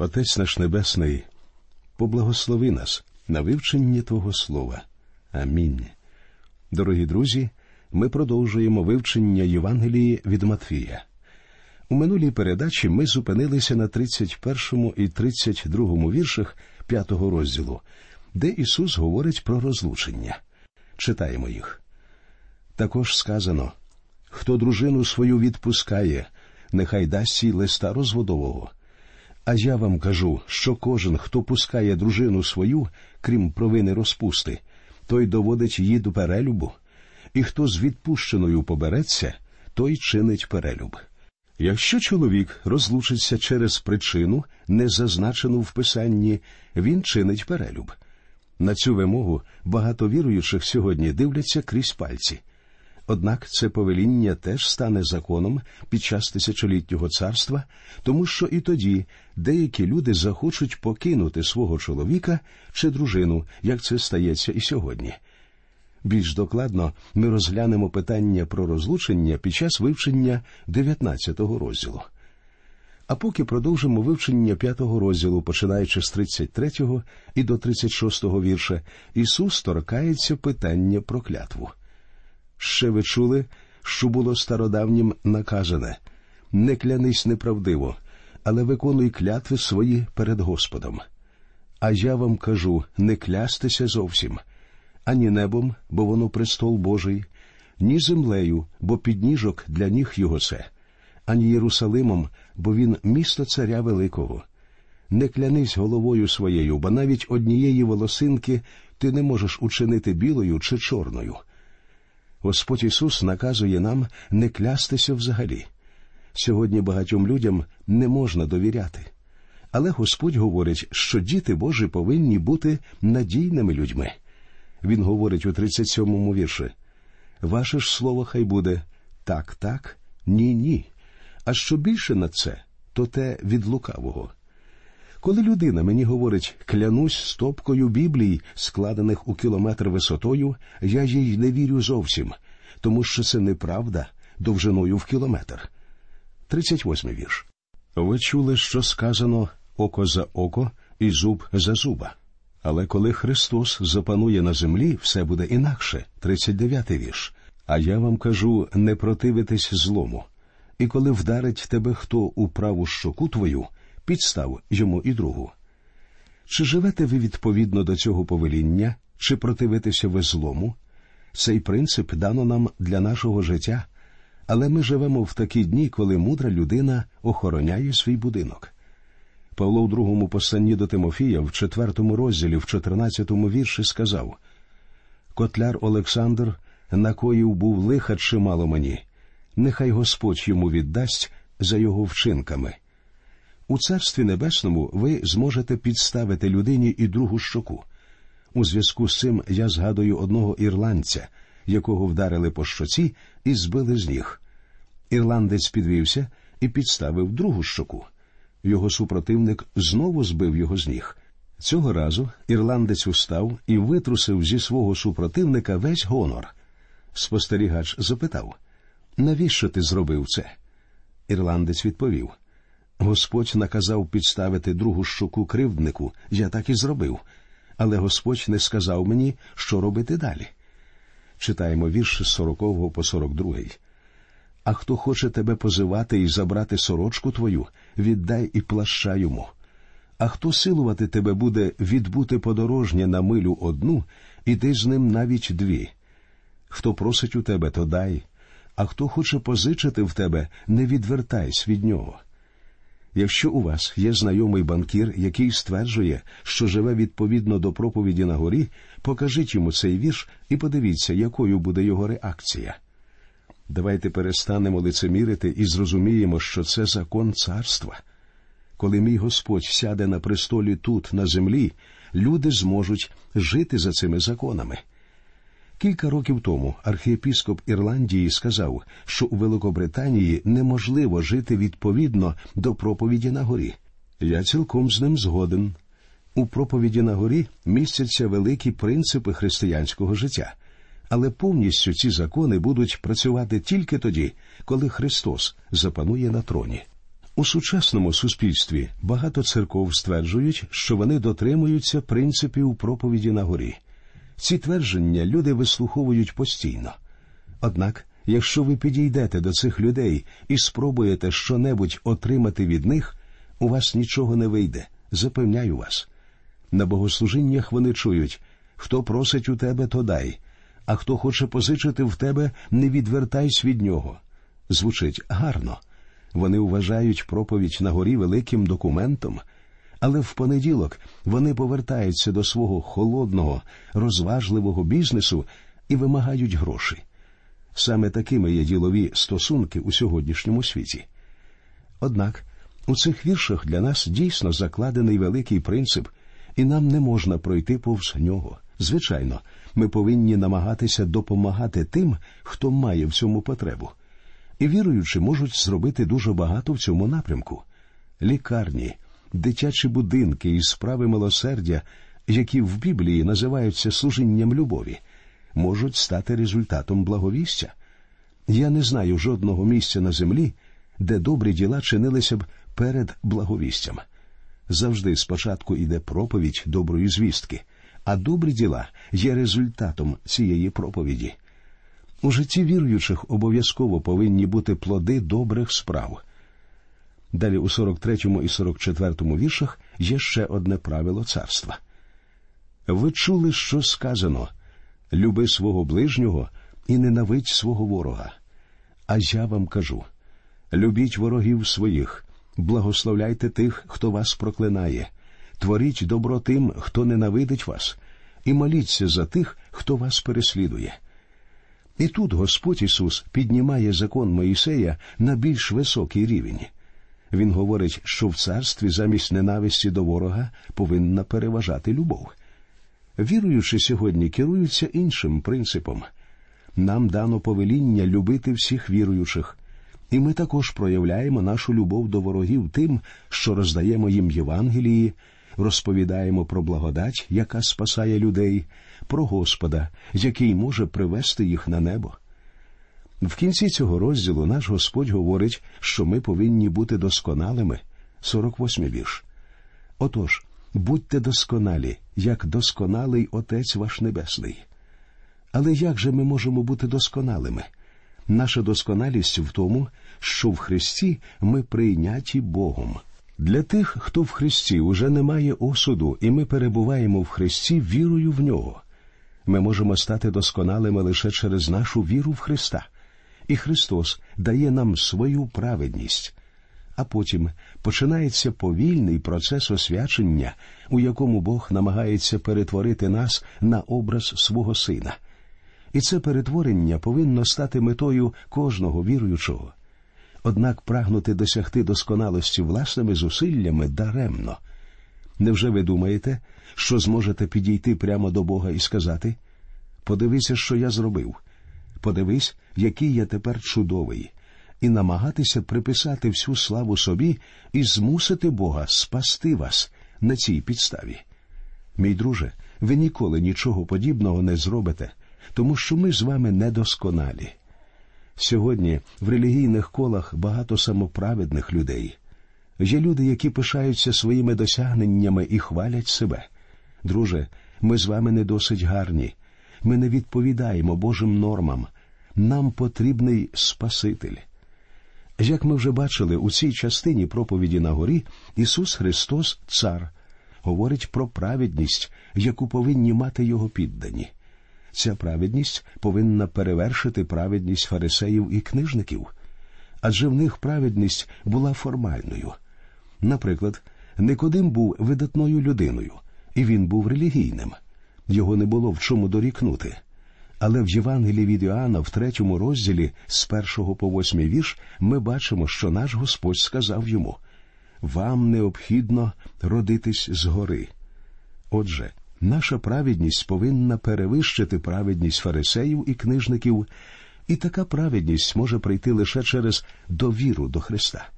Отець наш Небесний, поблагослови нас на вивченні Твого Слова. Амінь. Дорогі друзі, ми продовжуємо вивчення Євангелії від Матфія. У минулій передачі ми зупинилися на 31 і 32 віршах 5 розділу, де Ісус говорить про розлучення. Читаємо їх. Також сказано хто дружину свою відпускає, нехай дасть їй листа розводового. А я вам кажу, що кожен, хто пускає дружину свою, крім провини розпусти, той доводить її до перелюбу, і хто з відпущеною побереться, той чинить перелюб. Якщо чоловік розлучиться через причину, не зазначену в писанні, він чинить перелюб. На цю вимогу багато віруючих сьогодні дивляться крізь пальці. Однак це повеління теж стане законом під час тисячолітнього царства, тому що і тоді деякі люди захочуть покинути свого чоловіка чи дружину, як це стається і сьогодні. Більш докладно ми розглянемо питання про розлучення під час вивчення 19 розділу. А поки продовжимо вивчення 5 розділу, починаючи з 33 і до 36 вірша, Ісус торкається питання про клятву. Ще ви чули, що було стародавнім наказане не клянись неправдиво, але виконуй клятви свої перед Господом. А я вам кажу не клястися зовсім ані небом, бо воно престол Божий, ні землею, бо підніжок для ніг його це, ані Єрусалимом, бо він місто царя Великого. Не клянись головою своєю, бо навіть однієї волосинки ти не можеш учинити білою чи чорною. Господь Ісус наказує нам не клястися взагалі. Сьогодні багатьом людям не можна довіряти. Але Господь говорить, що діти Божі повинні бути надійними людьми. Він говорить у 37-му вірші Ваше ж слово хай буде так, так, ні, ні. А що більше на це, то те від лукавого. Коли людина мені говорить клянусь стопкою Біблій, складених у кілометр висотою, я їй не вірю зовсім, тому що це неправда довжиною в кілометр. 38 вірш. Ви чули, що сказано око за око і зуб за зуба. Але коли Христос запанує на землі, все буде інакше. 39 вірш. А я вам кажу не противитись злому. І коли вдарить тебе хто у праву щоку твою, підстав йому і другу. Чи живете ви відповідно до цього повеління, чи противитеся ви злому? Цей принцип дано нам для нашого життя, але ми живемо в такі дні, коли мудра людина охороняє свій будинок. Павло в другому посланні до Тимофія, в четвертому розділі, в чотирнадцятому вірші сказав Котляр Олександр накоїв був лиха чимало мені, нехай Господь йому віддасть за його вчинками. У Царстві Небесному ви зможете підставити людині і другу щоку. У зв'язку з цим я згадую одного ірландця, якого вдарили по щоці і збили з ніг. Ірландець підвівся і підставив другу щоку. Його супротивник знову збив його з ніг. Цього разу ірландець устав і витрусив зі свого супротивника весь гонор. Спостерігач запитав навіщо ти зробив це? Ірландець відповів Господь наказав підставити другу щоку кривднику, я так і зробив, але Господь не сказав мені, що робити далі. Читаємо вірш з 40 по 42. А хто хоче тебе позивати і забрати сорочку твою, віддай і плаща йому. А хто силувати тебе буде відбути подорожнє на милю одну, іди з ним навіть дві. Хто просить у тебе, то дай, а хто хоче позичити в тебе, не відвертайся від нього. Якщо у вас є знайомий банкір, який стверджує, що живе відповідно до проповіді на горі, покажіть йому цей вірш і подивіться, якою буде його реакція. Давайте перестанемо лицемірити і зрозуміємо, що це закон царства. Коли мій Господь сяде на престолі тут, на землі, люди зможуть жити за цими законами. Кілька років тому архієпіскоп Ірландії сказав, що у Великобританії неможливо жити відповідно до проповіді на горі. Я цілком з ним згоден. У проповіді на горі містяться великі принципи християнського життя, але повністю ці закони будуть працювати тільки тоді, коли Христос запанує на троні. У сучасному суспільстві багато церков стверджують, що вони дотримуються принципів проповіді на горі. Ці твердження люди вислуховують постійно. Однак, якщо ви підійдете до цих людей і спробуєте щонебудь отримати від них, у вас нічого не вийде. Запевняю вас. На богослужіннях вони чують хто просить у тебе, то дай, а хто хоче позичити в тебе, не відвертайся від нього. Звучить гарно. Вони вважають проповідь на горі великим документом, але в понеділок вони повертаються до свого холодного, розважливого бізнесу і вимагають гроші. Саме такими є ділові стосунки у сьогоднішньому світі. Однак у цих віршах для нас дійсно закладений великий принцип, і нам не можна пройти повз нього. Звичайно, ми повинні намагатися допомагати тим, хто має в цьому потребу. І віруючи, можуть зробити дуже багато в цьому напрямку: лікарні, дитячі будинки і справи милосердя, які в Біблії називаються служінням любові, можуть стати результатом благовістя. Я не знаю жодного місця на землі, де добрі діла чинилися б перед благовістям. Завжди спочатку йде проповідь доброї звістки, а добрі діла є результатом цієї проповіді. У житті віруючих обов'язково повинні бути плоди добрих справ. Далі у 43 і 44 віршах є ще одне правило царства. Ви чули, що сказано люби свого ближнього і ненавидь свого ворога. А я вам кажу любіть ворогів своїх, благословляйте тих, хто вас проклинає, творіть добро тим, хто ненавидить вас, і моліться за тих, хто вас переслідує. І тут Господь Ісус піднімає закон Моїсея на більш високий рівень. Він говорить, що в царстві замість ненависті до ворога повинна переважати любов. Віруючи сьогодні, керуються іншим принципом. Нам дано повеління любити всіх віруючих, і ми також проявляємо нашу любов до ворогів тим, що роздаємо їм Євангелії, розповідаємо про благодать, яка спасає людей, про Господа, який може привести їх на небо. В кінці цього розділу наш Господь говорить, що ми повинні бути досконалими. 48 вірш. Отож, будьте досконалі, як досконалий Отець ваш Небесний. Але як же ми можемо бути досконалими? Наша досконалість в тому, що в Христі ми прийняті Богом. Для тих, хто в Христі уже немає осуду, і ми перебуваємо в Христі вірою в нього. Ми можемо стати досконалими лише через нашу віру в Христа, і Христос дає нам свою праведність. А потім починається повільний процес освячення, у якому Бог намагається перетворити нас на образ свого Сина. І це перетворення повинно стати метою кожного віруючого. Однак прагнути досягти досконалості власними зусиллями даремно. Невже ви думаєте, що зможете підійти прямо до Бога і сказати Подивися, що я зробив, подивись, який я тепер чудовий, і намагатися приписати всю славу собі і змусити Бога спасти вас на цій підставі? Мій друже, ви ніколи нічого подібного не зробите, тому що ми з вами недосконалі. Сьогодні в релігійних колах багато самоправедних людей. Є люди, які пишаються своїми досягненнями і хвалять себе. Друже, ми з вами не досить гарні. Ми не відповідаємо Божим нормам. Нам потрібний Спаситель. Як ми вже бачили у цій частині проповіді на горі, Ісус Христос, Цар, говорить про праведність, яку повинні мати його піддані. Ця праведність повинна перевершити праведність фарисеїв і книжників, адже в них праведність була формальною. Наприклад, Никодим був видатною людиною, і він був релігійним. Його не було в чому дорікнути. Але в Євангелії від Іоанна в третьому розділі з першого по восьмий вірш ми бачимо, що наш Господь сказав йому Вам необхідно родитись згори. Отже, наша праведність повинна перевищити праведність фарисеїв і книжників, і така праведність може прийти лише через довіру до Христа.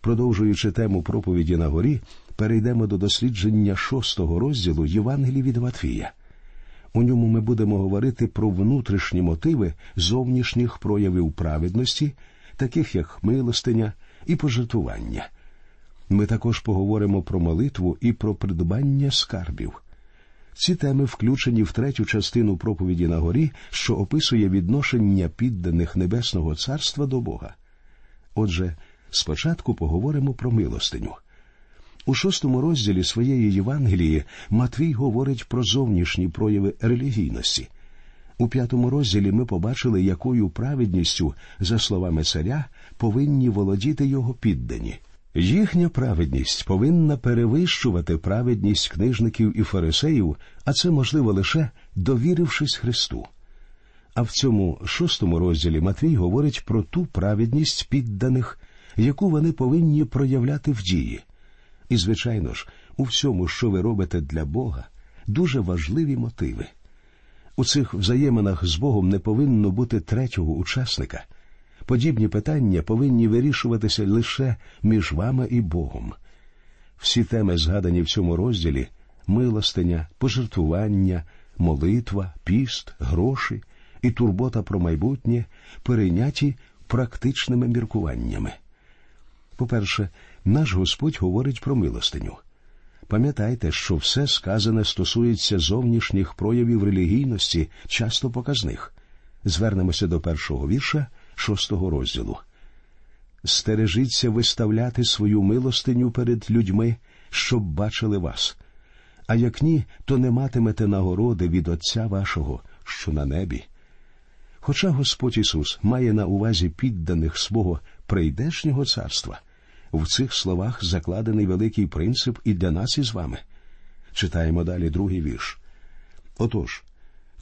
Продовжуючи тему проповіді на горі, перейдемо до дослідження шостого розділу Євангелії від Матфія. У ньому ми будемо говорити про внутрішні мотиви зовнішніх проявів праведності, таких як милостиня, і пожертвування. Ми також поговоримо про молитву і про придбання скарбів. Ці теми включені в третю частину проповіді на горі, що описує відношення підданих Небесного Царства до Бога. Отже, спочатку поговоримо про милостиню. У шостому розділі своєї Євангелії Матвій говорить про зовнішні прояви релігійності. У п'ятому розділі ми побачили, якою праведністю, за словами царя, повинні володіти його піддані. Їхня праведність повинна перевищувати праведність книжників і фарисеїв, а це можливо лише довірившись Христу. А в цьому шостому розділі Матвій говорить про ту праведність підданих, яку вони повинні проявляти в дії. І, звичайно ж, у всьому, що ви робите для Бога, дуже важливі мотиви. У цих взаєминах з Богом не повинно бути третього учасника. Подібні питання повинні вирішуватися лише між вами і Богом. Всі теми, згадані в цьому розділі милостиня, пожертвування, молитва, піст, гроші і турбота про майбутнє перейняті практичними міркуваннями. По-перше, наш Господь говорить про милостиню. Пам'ятайте, що все сказане стосується зовнішніх проявів релігійності, часто показних. Звернемося до першого вірша шостого розділу. Стережіться виставляти свою милостиню перед людьми, щоб бачили вас. А як ні, то не матимете нагороди від Отця вашого, що на небі. Хоча Господь Ісус має на увазі підданих свого прийдешнього царства, в цих словах закладений великий принцип і для нас із вами. Читаємо далі другий вірш. Отож,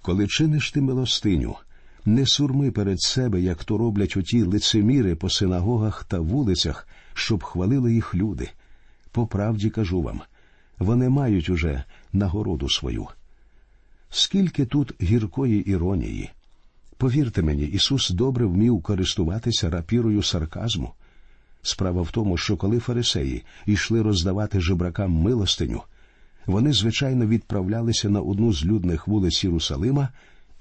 коли чиниш ти милостиню, не сурми перед себе, як то роблять оті лицеміри по синагогах та вулицях, щоб хвалили їх люди. По правді кажу вам, вони мають уже нагороду свою. Скільки тут гіркої іронії. Повірте мені, Ісус добре вмів користуватися рапірою сарказму. Справа в тому, що коли фарисеї йшли роздавати жебракам милостиню, вони, звичайно, відправлялися на одну з людних вулиць Єрусалима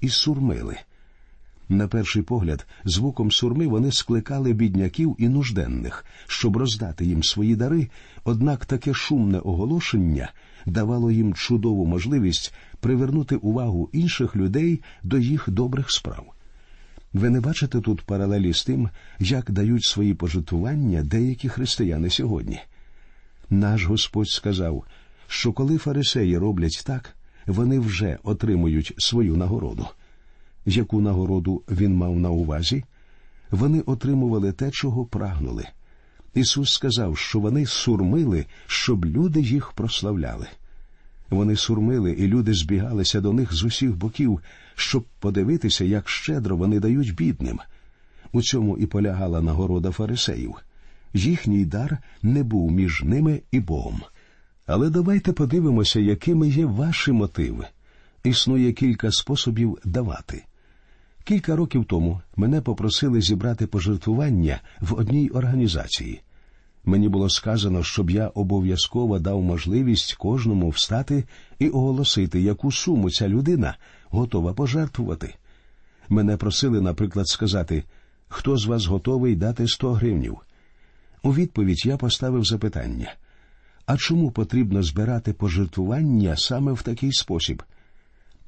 і сурмили. На перший погляд, звуком сурми вони скликали бідняків і нужденних, щоб роздати їм свої дари, однак таке шумне оголошення давало їм чудову можливість привернути увагу інших людей до їх добрих справ. Ви не бачите тут паралелі з тим, як дають свої пожитування деякі християни сьогодні. Наш Господь сказав, що коли фарисеї роблять так, вони вже отримують свою нагороду. Яку нагороду він мав на увазі? Вони отримували те, чого прагнули. Ісус сказав, що вони сурмили, щоб люди їх прославляли. Вони сурмили, і люди збігалися до них з усіх боків, щоб подивитися, як щедро вони дають бідним. У цьому і полягала нагорода фарисеїв. Їхній дар не був між ними і Богом. Але давайте подивимося, якими є ваші мотиви. Існує кілька способів давати. Кілька років тому мене попросили зібрати пожертвування в одній організації. Мені було сказано, щоб я обов'язково дав можливість кожному встати і оголосити, яку суму ця людина готова пожертвувати. Мене просили, наприклад, сказати, хто з вас готовий дати сто гривнів. У відповідь я поставив запитання а чому потрібно збирати пожертвування саме в такий спосіб?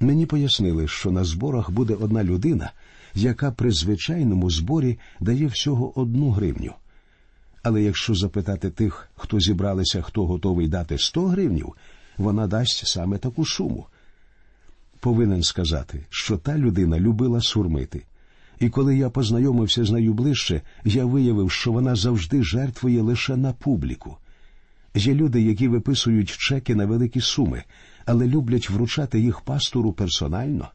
Мені пояснили, що на зборах буде одна людина, яка при звичайному зборі дає всього одну гривню. Але якщо запитати тих, хто зібралися, хто готовий дати сто гривнів, вона дасть саме таку суму. Повинен сказати, що та людина любила сурмити. І коли я познайомився з нею ближче, я виявив, що вона завжди жертвує лише на публіку. Є люди, які виписують чеки на великі суми, але люблять вручати їх пастору персонально.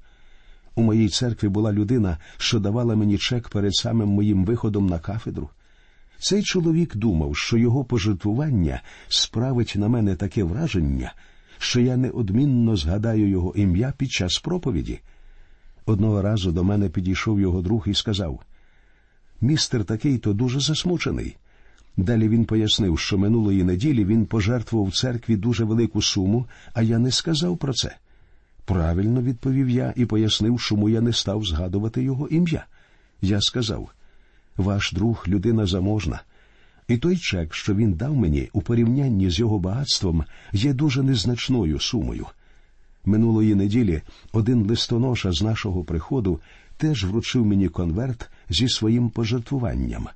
У моїй церкві була людина, що давала мені чек перед самим моїм виходом на кафедру. Цей чоловік думав, що його пожертвування справить на мене таке враження, що я неодмінно згадаю його ім'я під час проповіді. Одного разу до мене підійшов його друг і сказав Містер такий то дуже засмучений. Далі він пояснив, що минулої неділі він пожертвував церкві дуже велику суму, а я не сказав про це. Правильно відповів я і пояснив, чому я не став згадувати його ім'я. Я сказав ваш друг людина заможна. І той чек, що він дав мені у порівнянні з його багатством, є дуже незначною сумою. Минулої неділі один листоноша з нашого приходу теж вручив мені конверт зі своїм пожертвуванням.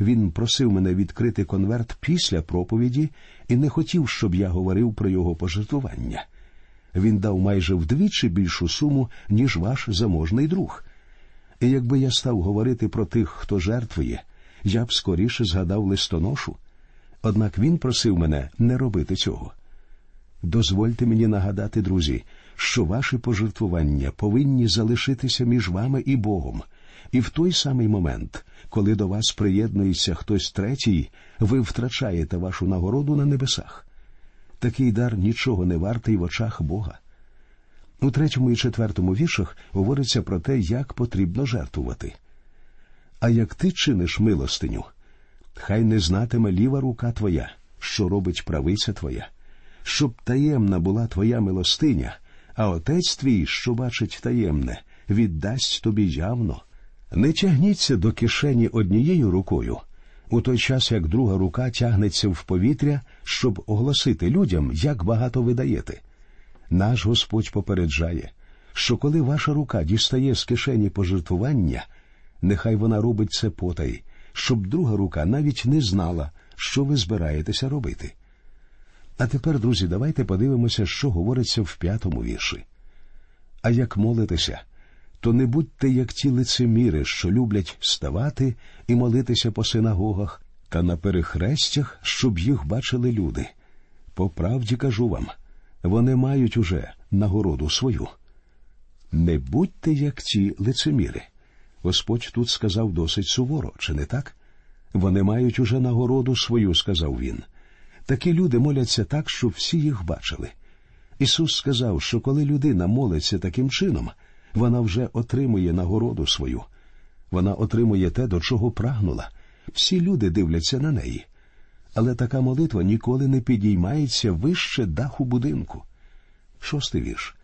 Він просив мене відкрити конверт після проповіді і не хотів, щоб я говорив про його пожертвування. Він дав майже вдвічі більшу суму, ніж ваш заможний друг. І якби я став говорити про тих, хто жертвує, я б скоріше згадав листоношу. Однак він просив мене не робити цього. Дозвольте мені нагадати, друзі, що ваші пожертвування повинні залишитися між вами і Богом, і в той самий момент, коли до вас приєднується хтось третій, ви втрачаєте вашу нагороду на небесах. Такий дар нічого не вартий в очах Бога. У третьому і четвертому віршах говориться про те, як потрібно жертвувати. А як ти чиниш милостиню, хай не знатиме ліва рука твоя, що робить правиця твоя, щоб таємна була твоя милостиня, а отець твій, що бачить таємне, віддасть тобі явно. Не тягніться до кишені однією рукою, у той час як друга рука тягнеться в повітря, щоб оголосити людям, як багато ви даєте. Наш Господь попереджає, що коли ваша рука дістає з кишені пожертвування, нехай вона робить це потай, щоб друга рука навіть не знала, що ви збираєтеся робити. А тепер, друзі, давайте подивимося, що говориться в п'ятому вірші. А як молитеся, то не будьте як ті лицеміри, що люблять ставати і молитися по синагогах та на перехрестях, щоб їх бачили люди. По правді кажу вам, вони мають уже нагороду свою. Не будьте як ті лицеміри. Господь тут сказав досить суворо, чи не так? Вони мають уже нагороду свою, сказав він. Такі люди моляться так, щоб всі їх бачили. Ісус сказав, що коли людина молиться таким чином, вона вже отримує нагороду свою. Вона отримує те, до чого прагнула. Всі люди дивляться на неї. Але така молитва ніколи не підіймається вище даху будинку. Шостий вірш.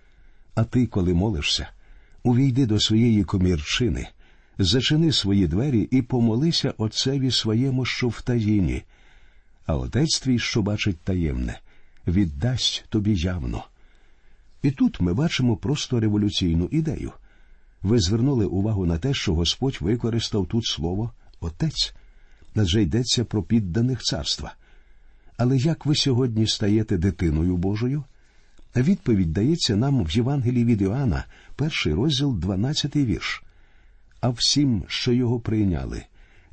А ти, коли молишся, увійди до своєї комірчини, зачини свої двері і помолися отцеві своєму, що в таїні, а отець твій, що бачить таємне, віддасть тобі явно. І тут ми бачимо просто революційну ідею. Ви звернули увагу на те, що Господь використав тут слово Отець, адже йдеться про підданих царства. Але як ви сьогодні стаєте дитиною Божою? Відповідь дається нам в Євангелії від Іоанна, перший розділ, 12 вірш. А всім, що його прийняли,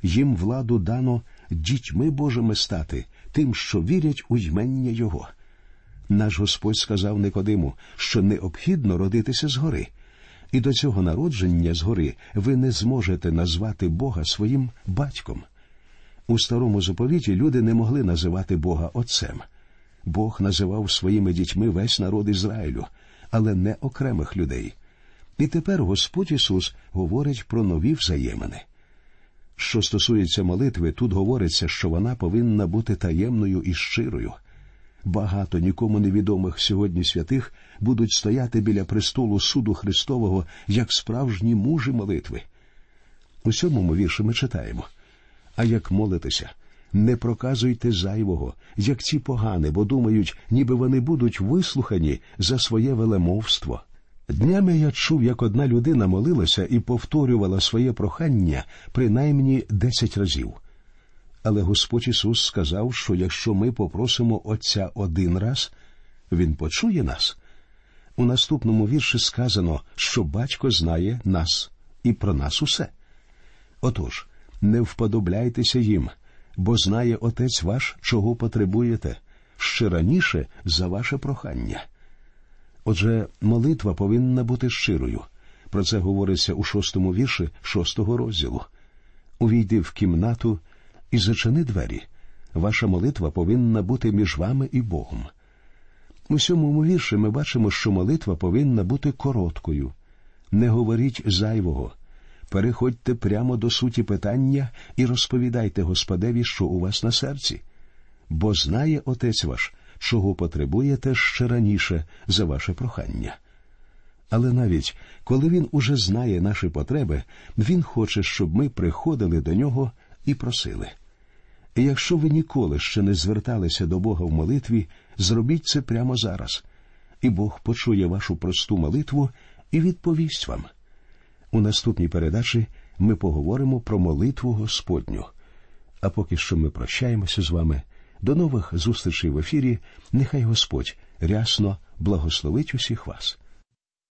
їм владу дано дітьми Божими стати, тим, що вірять у ймення Його. Наш Господь сказав Никодиму, що необхідно родитися згори, і до цього народження згори ви не зможете назвати Бога своїм батьком. У старому заповіті люди не могли називати Бога Отцем. Бог називав своїми дітьми весь народ Ізраїлю, але не окремих людей. І тепер Господь Ісус говорить про нові взаємини. Що стосується молитви, тут говориться, що вона повинна бути таємною і щирою. Багато нікому невідомих сьогодні святих будуть стояти біля престолу суду Христового як справжні мужі молитви. У сьомому вірші ми читаємо А як молитеся, не проказуйте зайвого, як ці погани, бо думають, ніби вони будуть вислухані за своє велемовство. Днями я чув, як одна людина молилася і повторювала своє прохання принаймні десять разів. Але Господь Ісус сказав, що якщо ми попросимо Отця один раз, Він почує нас. У наступному вірші сказано, що батько знає нас і про нас усе. Отож, не вподобляйтеся їм, бо знає Отець ваш, чого потребуєте, ще раніше за ваше прохання. Отже, молитва повинна бути щирою. Про це говориться у шостому вірші шостого розділу. Увійди в кімнату і зачини двері. Ваша молитва повинна бути між вами і Богом. У сьомому вірші ми бачимо, що молитва повинна бути короткою. Не говоріть зайвого. Переходьте прямо до суті питання і розповідайте Господеві, що у вас на серці, бо знає Отець ваш, чого потребуєте ще раніше за ваше прохання. Але навіть коли він уже знає наші потреби, він хоче, щоб ми приходили до нього і просили. І якщо ви ніколи ще не зверталися до Бога в молитві, зробіть це прямо зараз, і Бог почує вашу просту молитву і відповість вам. У наступній передачі ми поговоримо про молитву Господню. А поки що ми прощаємося з вами. До нових зустрічей в ефірі. Нехай Господь рясно благословить усіх вас.